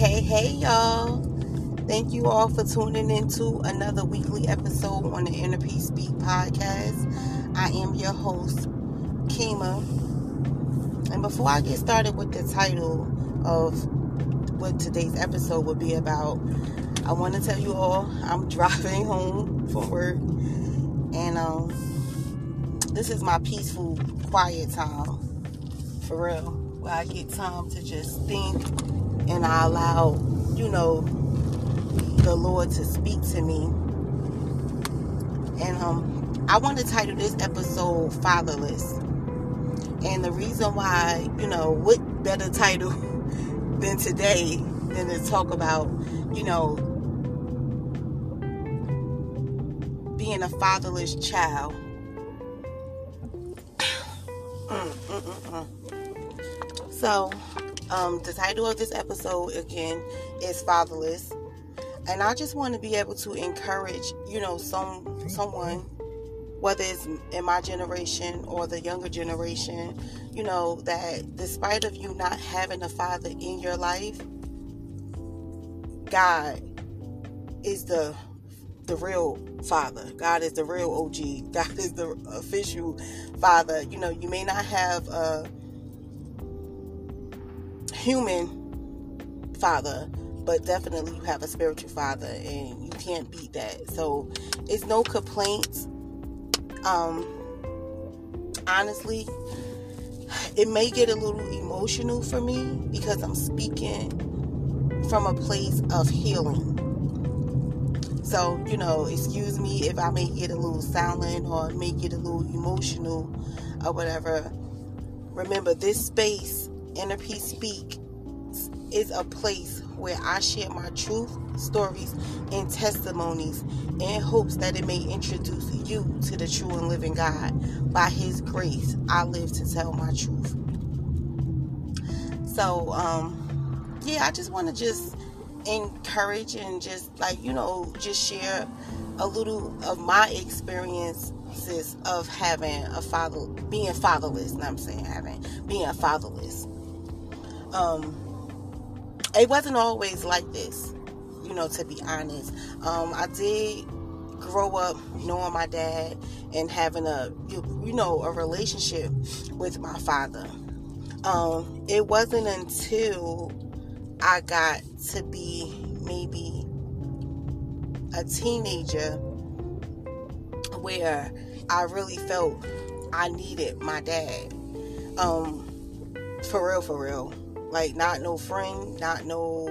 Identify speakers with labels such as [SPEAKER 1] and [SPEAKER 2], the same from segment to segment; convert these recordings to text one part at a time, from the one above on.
[SPEAKER 1] Hey, hey, y'all. Thank you all for tuning into another weekly episode on the Inner Peace Speak podcast. I am your host, Kima. And before I get started with the title of what today's episode will be about, I want to tell you all I'm driving home from work. And um, this is my peaceful, quiet time. For real. Where I get time to just think and I allow, you know, the Lord to speak to me. And um, I want to title this episode Fatherless. And the reason why, you know, what better title than today than to talk about, you know, being a fatherless child. Mm, mm, mm, so, um, the title of this episode again is Fatherless, and I just want to be able to encourage, you know, some someone, whether it's in my generation or the younger generation, you know, that despite of you not having a father in your life, God is the the real father. God is the real OG. God is the official father. You know, you may not have a human father, but definitely you have a spiritual father and you can't beat that. So it's no complaints. Um honestly, it may get a little emotional for me because I'm speaking from a place of healing. So, you know, excuse me if I may get a little silent or may get a little emotional or whatever. Remember, this space Inner Peace Speak is a place where I share my truth, stories, and testimonies in hopes that it may introduce you to the true and living God. By His grace, I live to tell my truth. So, um, yeah, I just want to just encourage and just like, you know, just share a little of my experiences of having a father, being fatherless. And I'm saying having, being fatherless um, it wasn't always like this, you know, to be honest. Um, I did grow up knowing my dad and having a, you know, a relationship with my father. Um, it wasn't until I got to be maybe a teenager where I really felt I needed my dad. Um, for real, for real. Like not no friend, not no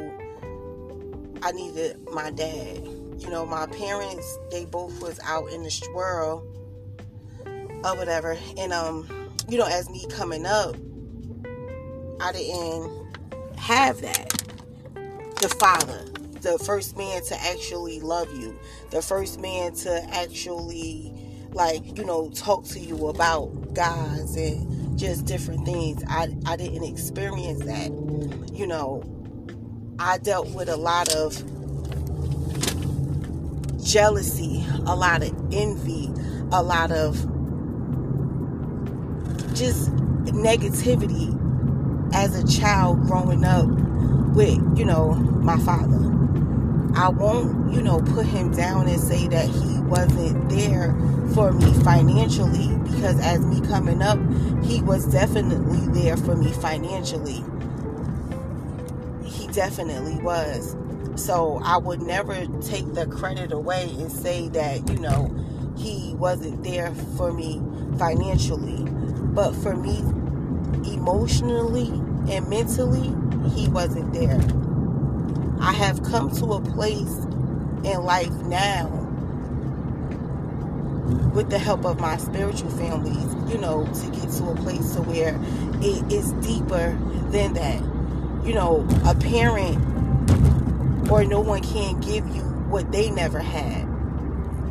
[SPEAKER 1] I needed my dad. You know, my parents, they both was out in the world or whatever. And um, you know, as me coming up, I didn't have that. The father, the first man to actually love you, the first man to actually like, you know, talk to you about gods and just different things. I, I didn't experience that. You know, I dealt with a lot of jealousy, a lot of envy, a lot of just negativity as a child growing up with, you know, my father. I won't, you know, put him down and say that he wasn't there for me financially because as me coming up, he was definitely there for me financially. He definitely was. So I would never take the credit away and say that, you know, he wasn't there for me financially. But for me, emotionally and mentally, he wasn't there. I have come to a place in life now with the help of my spiritual families, you know, to get to a place to where it is deeper than that. You know, a parent or no one can give you what they never had.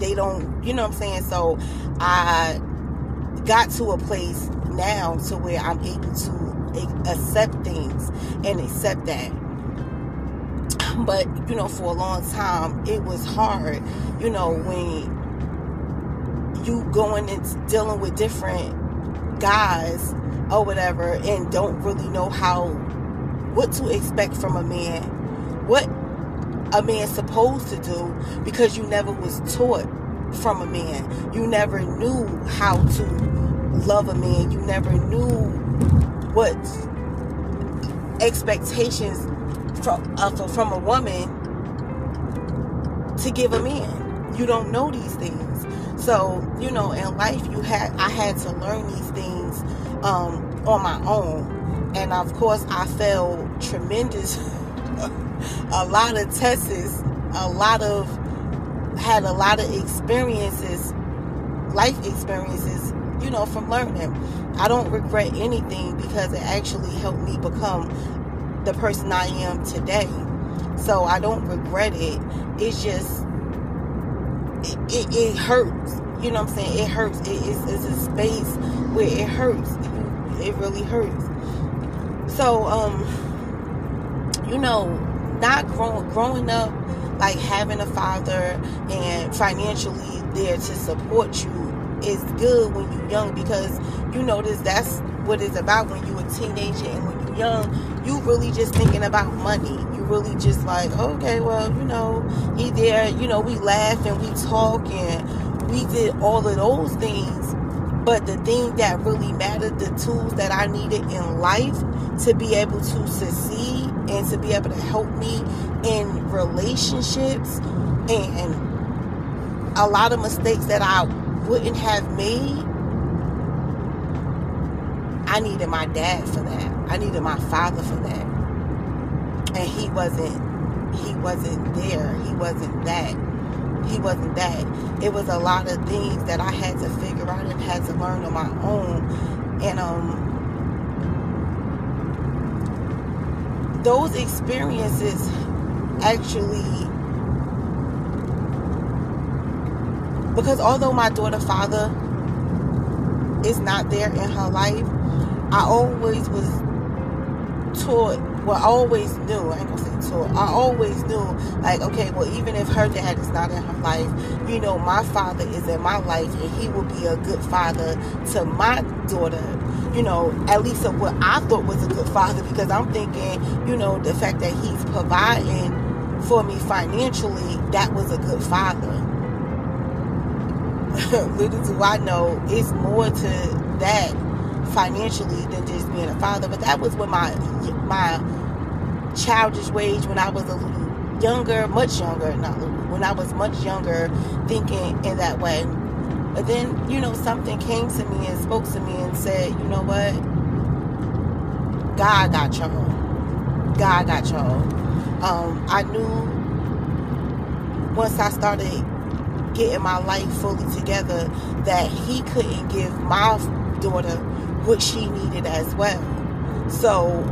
[SPEAKER 1] They don't, you know what I'm saying? So I got to a place now to where I'm able to accept things and accept that. But, you know, for a long time, it was hard, you know, when you going and dealing with different guys or whatever and don't really know how what to expect from a man what a man's supposed to do because you never was taught from a man. You never knew how to love a man. You never knew what expectations from uh, from a woman to give a man. You don't know these things. So, you know, in life you had I had to learn these things um, on my own. And of course I failed tremendous a lot of tests, a lot of had a lot of experiences, life experiences, you know, from learning. I don't regret anything because it actually helped me become the person I am today. So I don't regret it. It's just it, it, it hurts. You know what I'm saying? It hurts. It is it's a space where it hurts. It really hurts. So um you know, not growing growing up like having a father and financially there to support you is good when you're young because you notice that's what it's about when you're a teenager and when young you really just thinking about money you really just like okay well you know he there you know we laugh and we talk and we did all of those things but the thing that really mattered the tools that i needed in life to be able to succeed and to be able to help me in relationships and a lot of mistakes that I wouldn't have made. I needed my dad for that. I needed my father for that. And he wasn't he wasn't there. He wasn't that. He wasn't that. It was a lot of things that I had to figure out and had to learn on my own. And um those experiences actually because although my daughter father is not there in her life i always was taught well I always knew i ain't gonna say taught i always knew like okay well even if her dad is not in her life you know my father is in my life and he will be a good father to my daughter you know, at least of what I thought was a good father because I'm thinking, you know, the fact that he's providing for me financially, that was a good father. Little do I know, it's more to that financially than just being a father. But that was when my my childish wage when I was a little younger, much younger, not little, when I was much younger, thinking in that way. But then, you know, something came to me and spoke to me and said, you know what? God got y'all. God got y'all. Um, I knew once I started getting my life fully together that He couldn't give my daughter what she needed as well. So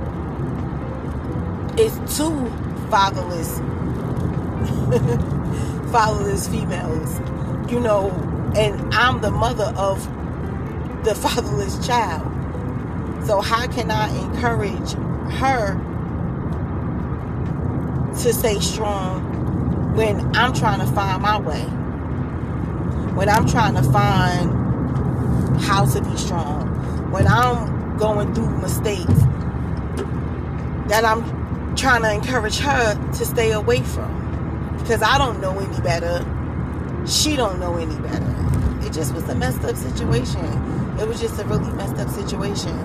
[SPEAKER 1] it's two fatherless fatherless females. You know, and I'm the mother of the fatherless child. So how can I encourage her to stay strong when I'm trying to find my way? When I'm trying to find how to be strong? When I'm going through mistakes that I'm trying to encourage her to stay away from because I don't know any better she don't know any better. It just was a messed up situation. It was just a really messed up situation.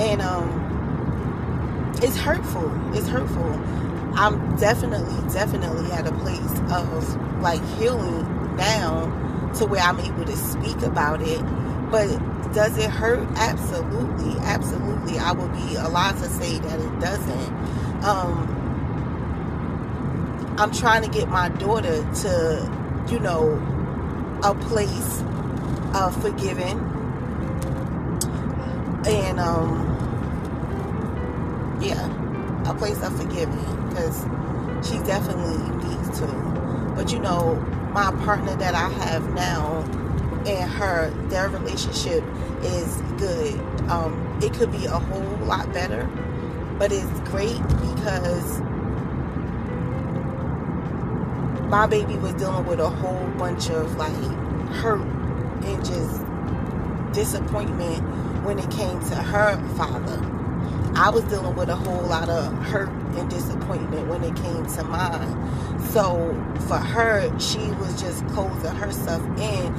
[SPEAKER 1] And um it's hurtful. It's hurtful. I'm definitely, definitely at a place of like healing now to where I'm able to speak about it. But does it hurt? Absolutely. Absolutely. I would be a lot to say that it doesn't. Um I'm trying to get my daughter to you know, a place of forgiving and um yeah a place of forgiving because she definitely needs to but you know my partner that i have now and her their relationship is good um it could be a whole lot better but it's great because my baby was dealing with a whole bunch of like hurt and just disappointment when it came to her father. I was dealing with a whole lot of hurt and disappointment when it came to mine. So for her, she was just closing herself in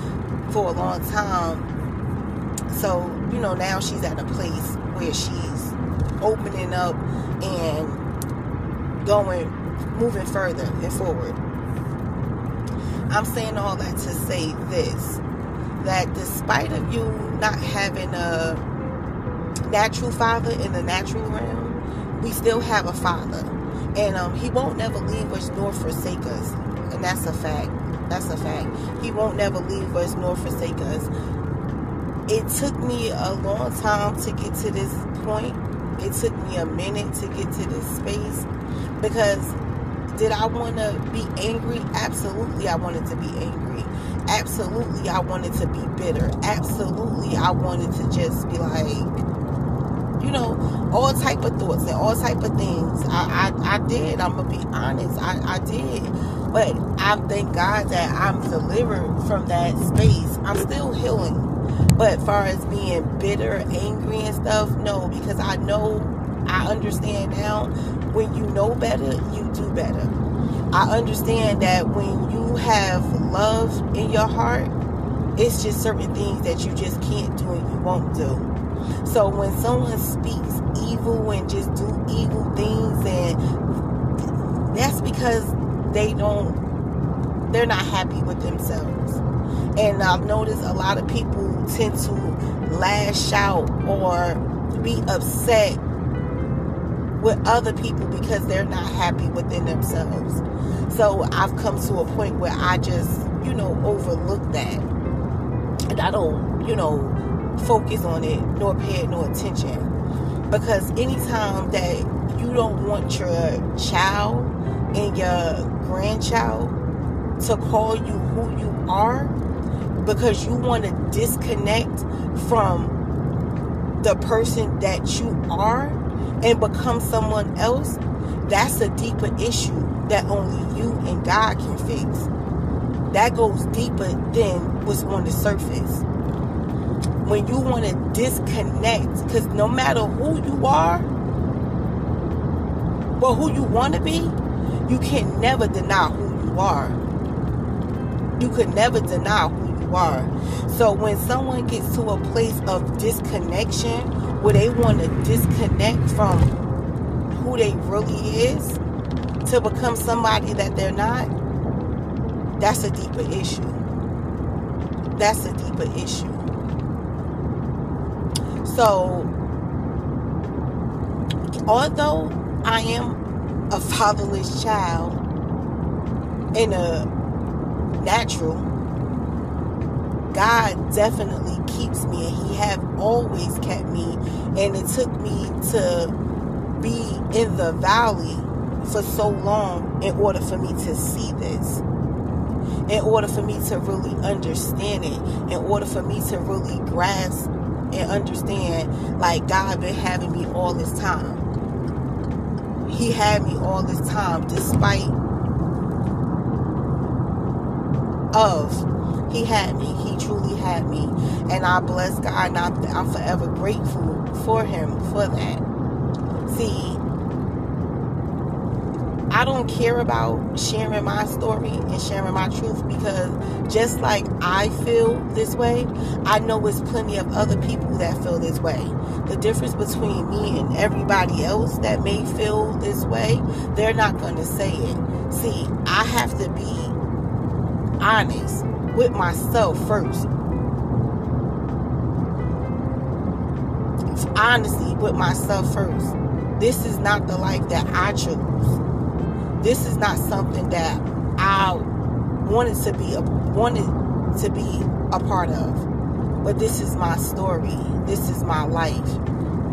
[SPEAKER 1] for a long time. So, you know, now she's at a place where she's opening up and going, moving further and forward. I'm saying all that to say this that despite of you not having a natural father in the natural realm, we still have a father. And um, he won't never leave us nor forsake us. And that's a fact. That's a fact. He won't never leave us nor forsake us. It took me a long time to get to this point. It took me a minute to get to this space because did I want to be angry? Absolutely, I wanted to be angry. Absolutely, I wanted to be bitter. Absolutely, I wanted to just be like, you know, all type of thoughts and all type of things. I, I, I did. I'm gonna be honest. I, I did. But I thank God that I'm delivered from that space. I'm still healing. But far as being bitter, angry and stuff, no, because I know I understand now when you know better, you do better. I understand that when you have love in your heart, it's just certain things that you just can't do and you won't do. So when someone speaks evil and just do evil things, and that's because they don't, they're not happy with themselves. And I've noticed a lot of people tend to lash out or be upset with other people because they're not happy within themselves. So I've come to a point where I just, you know, overlook that. And I don't, you know, focus on it nor pay it no attention. Because anytime that you don't want your child and your grandchild to call you who you are because you want to disconnect from the person that you are and become someone else, that's a deeper issue that only you and God can fix. That goes deeper than what's on the surface when you want to disconnect, because no matter who you are, or who you want to be, you can never deny who you are. You could never deny who you are. So when someone gets to a place of disconnection, where they want to disconnect from who they really is to become somebody that they're not, that's a deeper issue. That's a deeper issue. So, although I am a fatherless child in a natural, God definitely keeps me and He have always kept me. And it took me to be in the valley for so long in order for me to see this. In order for me to really understand it. In order for me to really grasp and understand like God been having me all this time. He had me all this time despite of he had me he truly had me. And i bless god and I'm, I'm forever grateful for him for that. See I don't care about sharing my story and sharing my truth because just like I feel this way, I know it's plenty of other people that feel this way. The difference between me and everybody else that may feel this way, they're not going to say it. See, I have to be honest with myself first. Honestly, with myself first. This is not the life that I chose this is not something that I wanted to be a, wanted to be a part of. But this is my story. This is my life.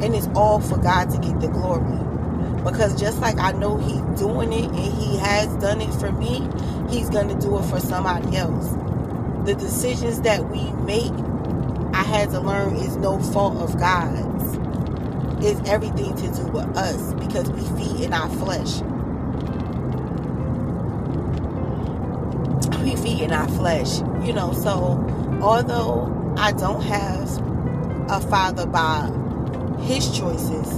[SPEAKER 1] And it's all for God to get the glory. Because just like I know He's doing it and He has done it for me, He's going to do it for somebody else. The decisions that we make, I had to learn, is no fault of God's. It's everything to do with us because we feed in our flesh. We feed in our flesh, you know. So, although I don't have a father by his choices,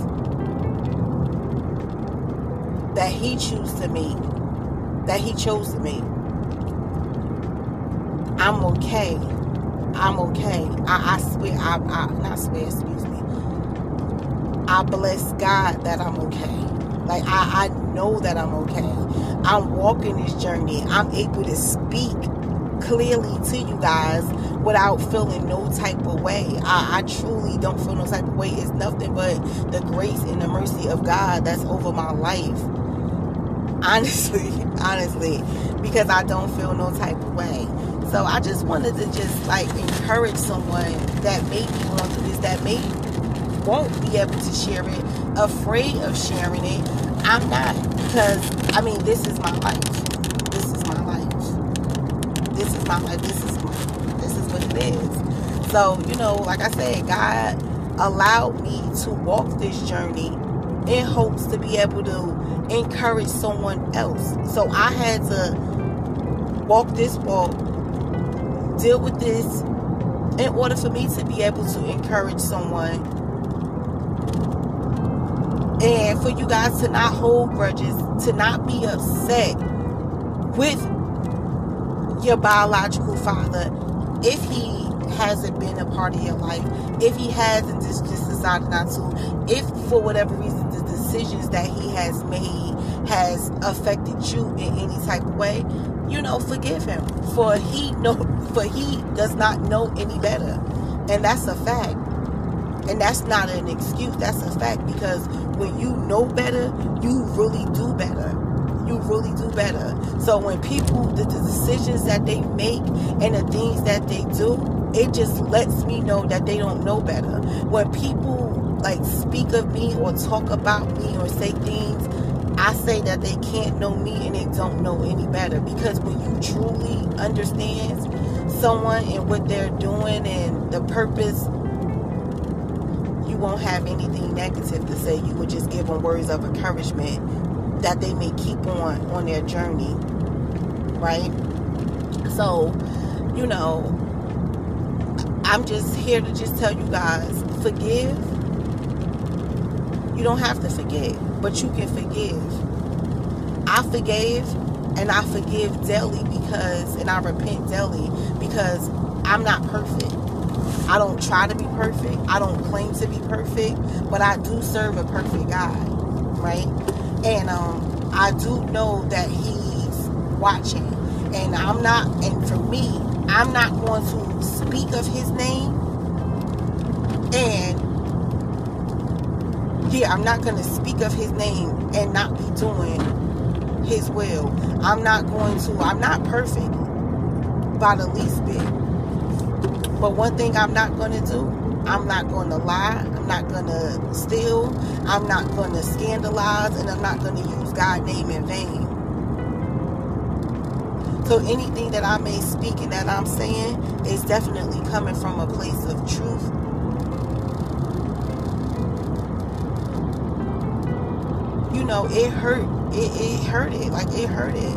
[SPEAKER 1] that he chose to me, that he chose to me, I'm okay. I'm okay. I, I swear, I, I not swear, excuse me. I bless God that I'm okay. Like I, I know that I'm okay. I'm walking this journey. I'm able to speak clearly to you guys without feeling no type of way. I, I, truly don't feel no type of way. It's nothing but the grace and the mercy of God that's over my life. Honestly, honestly, because I don't feel no type of way. So I just wanted to just like encourage someone that may be going through this, that may won't be able to share it, afraid of sharing it. I'm not because I mean this is my life. This is my life. This is my life. This is this is what it is. So you know, like I said, God allowed me to walk this journey in hopes to be able to encourage someone else. So I had to walk this walk deal with this in order for me to be able to encourage someone and for you guys to not hold grudges, to not be upset with your biological father if he hasn't been a part of your life, if he hasn't just, just decided not to, if for whatever reason the decisions that he has made has affected you in any type of way, you know, forgive him. For he know for he does not know any better. And that's a fact. And that's not an excuse, that's a fact because when you know better, you really do better. You really do better. So when people, the, the decisions that they make and the things that they do, it just lets me know that they don't know better. When people like speak of me or talk about me or say things I say that they can't know me and they don't know any better because when you truly understand someone and what they're doing and the purpose, won't have anything negative to say. You would just give them words of encouragement that they may keep on on their journey, right? So, you know, I'm just here to just tell you guys, forgive. You don't have to forgive, but you can forgive. I forgave and I forgive daily because, and I repent daily because I'm not perfect. I don't try to perfect. I don't claim to be perfect, but I do serve a perfect God, right? And um, I do know that He's watching. And I'm not, and for me, I'm not going to speak of His name and yeah, I'm not going to speak of his name and not be doing his will. I'm not going to, I'm not perfect by the least bit. But one thing I'm not going to do, I'm not going to lie. I'm not going to steal. I'm not going to scandalize. And I'm not going to use God's name in vain. So anything that I may speak and that I'm saying is definitely coming from a place of truth you know, it hurt. It, it hurt it. Like it hurt it.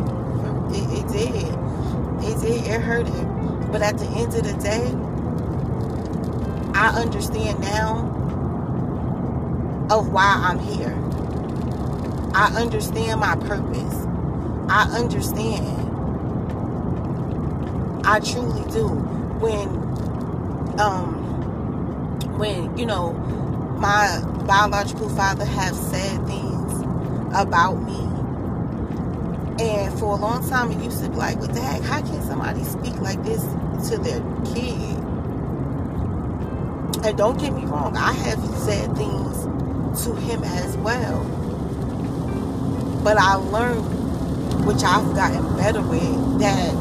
[SPEAKER 1] It, it did. It did. It hurt it. But at the end of the day, I understand now of why I'm here. I understand my purpose. I understand. I truly do. When um when, you know, my biological father have said things about me. And for a long time, it used to be like, what the heck? How can somebody speak like this to their kid? And don't get me wrong, I have said things to him as well. But I learned, which I've gotten better with, that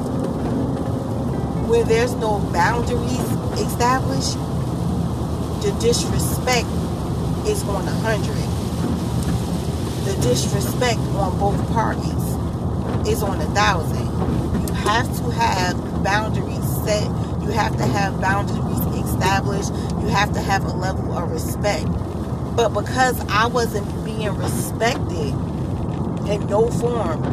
[SPEAKER 1] when there's no boundaries established, the disrespect is on a hundred the disrespect on both parties is on a thousand. You have to have boundaries set. You have to have boundaries established. You have to have a level of respect. But because I wasn't being respected in no form,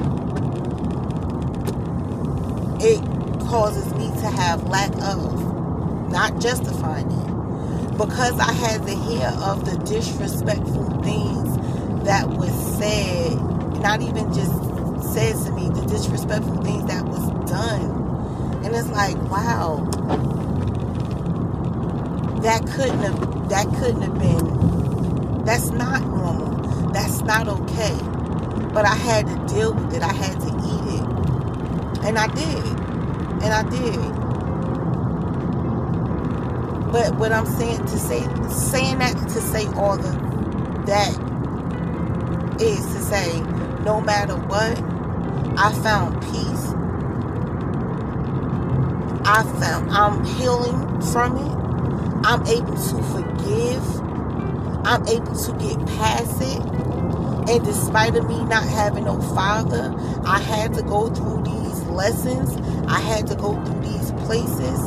[SPEAKER 1] it causes me to have lack of, not justifying it. Because I had to hear of the disrespectful things that was said not even just said to me the disrespectful things that was done. And it's like, wow, that couldn't have that couldn't have been that's not normal. That's not okay. But I had to deal with it. I had to eat it. And I did. And I did. But what I'm saying to say saying that to say all of that is to say no matter what, I found peace. I found I'm healing from it. I'm able to forgive. I'm able to get past it. And despite of me not having no father, I had to go through these lessons. I had to go through these places.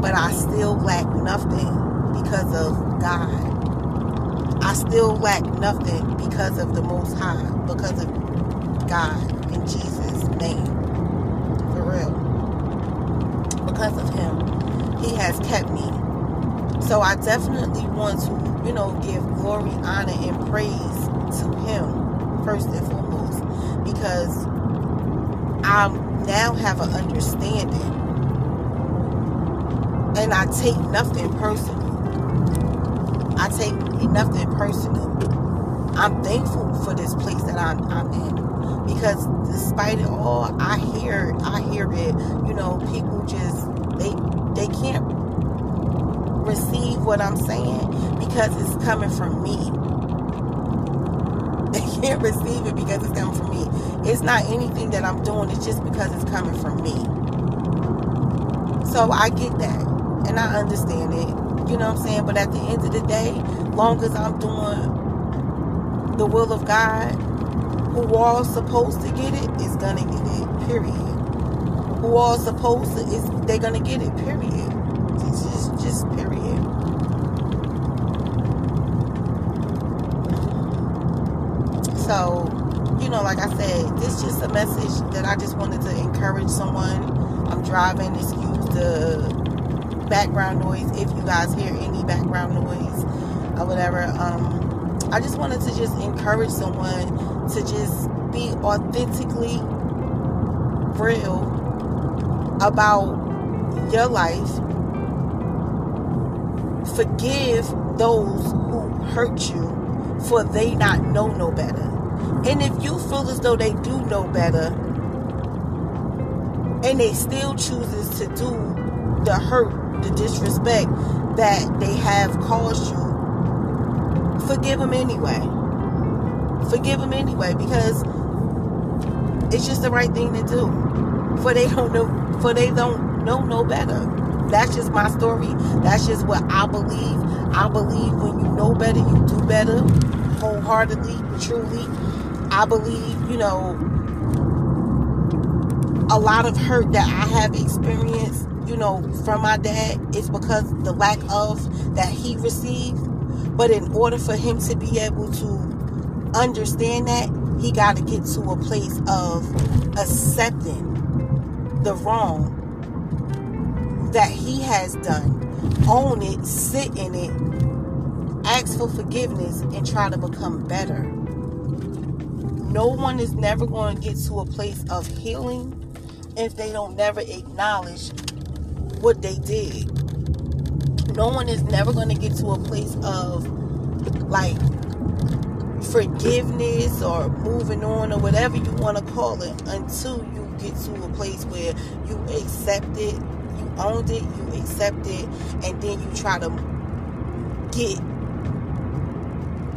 [SPEAKER 1] But I still lack nothing because of God. I still lack nothing because of the Most High, because of God in Jesus' name. For real. Because of Him, He has kept me so I definitely want to, you know, give glory, honor, and praise to Him first and foremost because I now have an understanding and I take nothing personal. I take nothing personal. I'm thankful for this place that I'm, I'm in because despite it all, I hear I hear it. You know, people just they they can't receive what I'm saying because it's coming from me. They can't receive it because it's coming from me. It's not anything that I'm doing, it's just because it's coming from me. So I get that and I understand it. You know what I'm saying? But at the end of the day, long as I'm doing the will of God, who all supposed to get it is gonna get it. Period. Who all supposed to is they're gonna get it. Period. It's just, just period. So, you know, like I said, this is just a message that I just wanted to encourage someone. I'm driving, excuse the background noise if you guys hear any background noise or whatever. Um, I just wanted to just encourage someone to just be authentically real about your life. Forgive those who hurt you for they not know no better. And if you feel as though they do know better and they still chooses to do the hurt, the disrespect that they have caused you, forgive them anyway. Forgive them anyway because it's just the right thing to do. For they don't know for they don't know no better. That's just my story. That's just what I believe. I believe when you know better, you do better wholeheartedly, truly. I believe, you know, a lot of hurt that I have experienced, you know, from my dad is because the lack of that he received. But in order for him to be able to understand that, he got to get to a place of accepting the wrong that he has done, own it, sit in it, ask for forgiveness, and try to become better no one is never going to get to a place of healing if they don't never acknowledge what they did. No one is never going to get to a place of like forgiveness or moving on or whatever you want to call it until you get to a place where you accept it, you owned it, you accept it, and then you try to get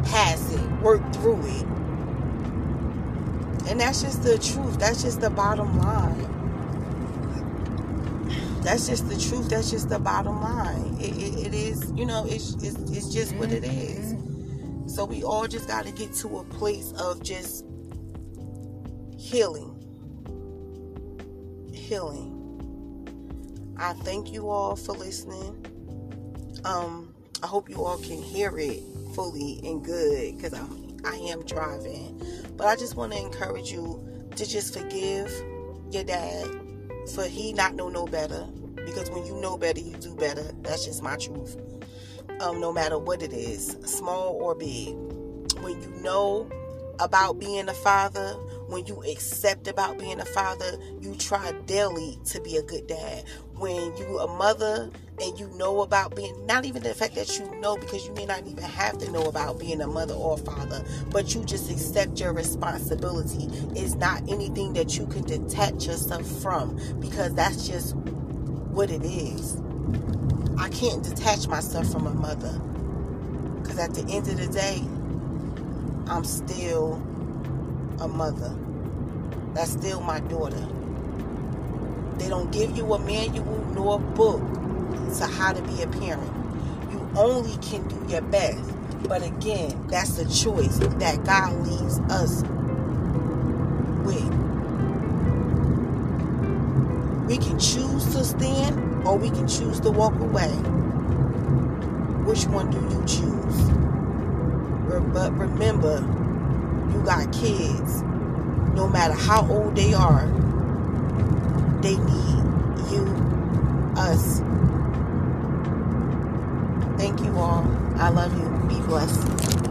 [SPEAKER 1] past it, work through it and that's just the truth. That's just the bottom line. That's just the truth. That's just the bottom line. It, it, it is, you know, it's, it's, it's just what it is. So we all just got to get to a place of just healing. Healing. I thank you all for listening. Um, I hope you all can hear it fully and good because I'm I am driving. But I just want to encourage you to just forgive your dad for he not know no better. Because when you know better, you do better. That's just my truth. Um, no matter what it is, small or big. When you know about being a father, when you accept about being a father, you try daily to be a good dad. When you a mother and you know about being not even the fact that you know because you may not even have to know about being a mother or father, but you just accept your responsibility. It's not anything that you can detach yourself from because that's just what it is. I can't detach myself from a mother because at the end of the day, I'm still a mother. That's still my daughter. They don't give you a manual nor a book to how to be a parent. You only can do your best. But again, that's the choice that God leaves us with. We can choose to stand or we can choose to walk away. Which one do you choose? But remember, you got kids. No matter how old they are, they need you, us. Thank you all. I love you. Be blessed.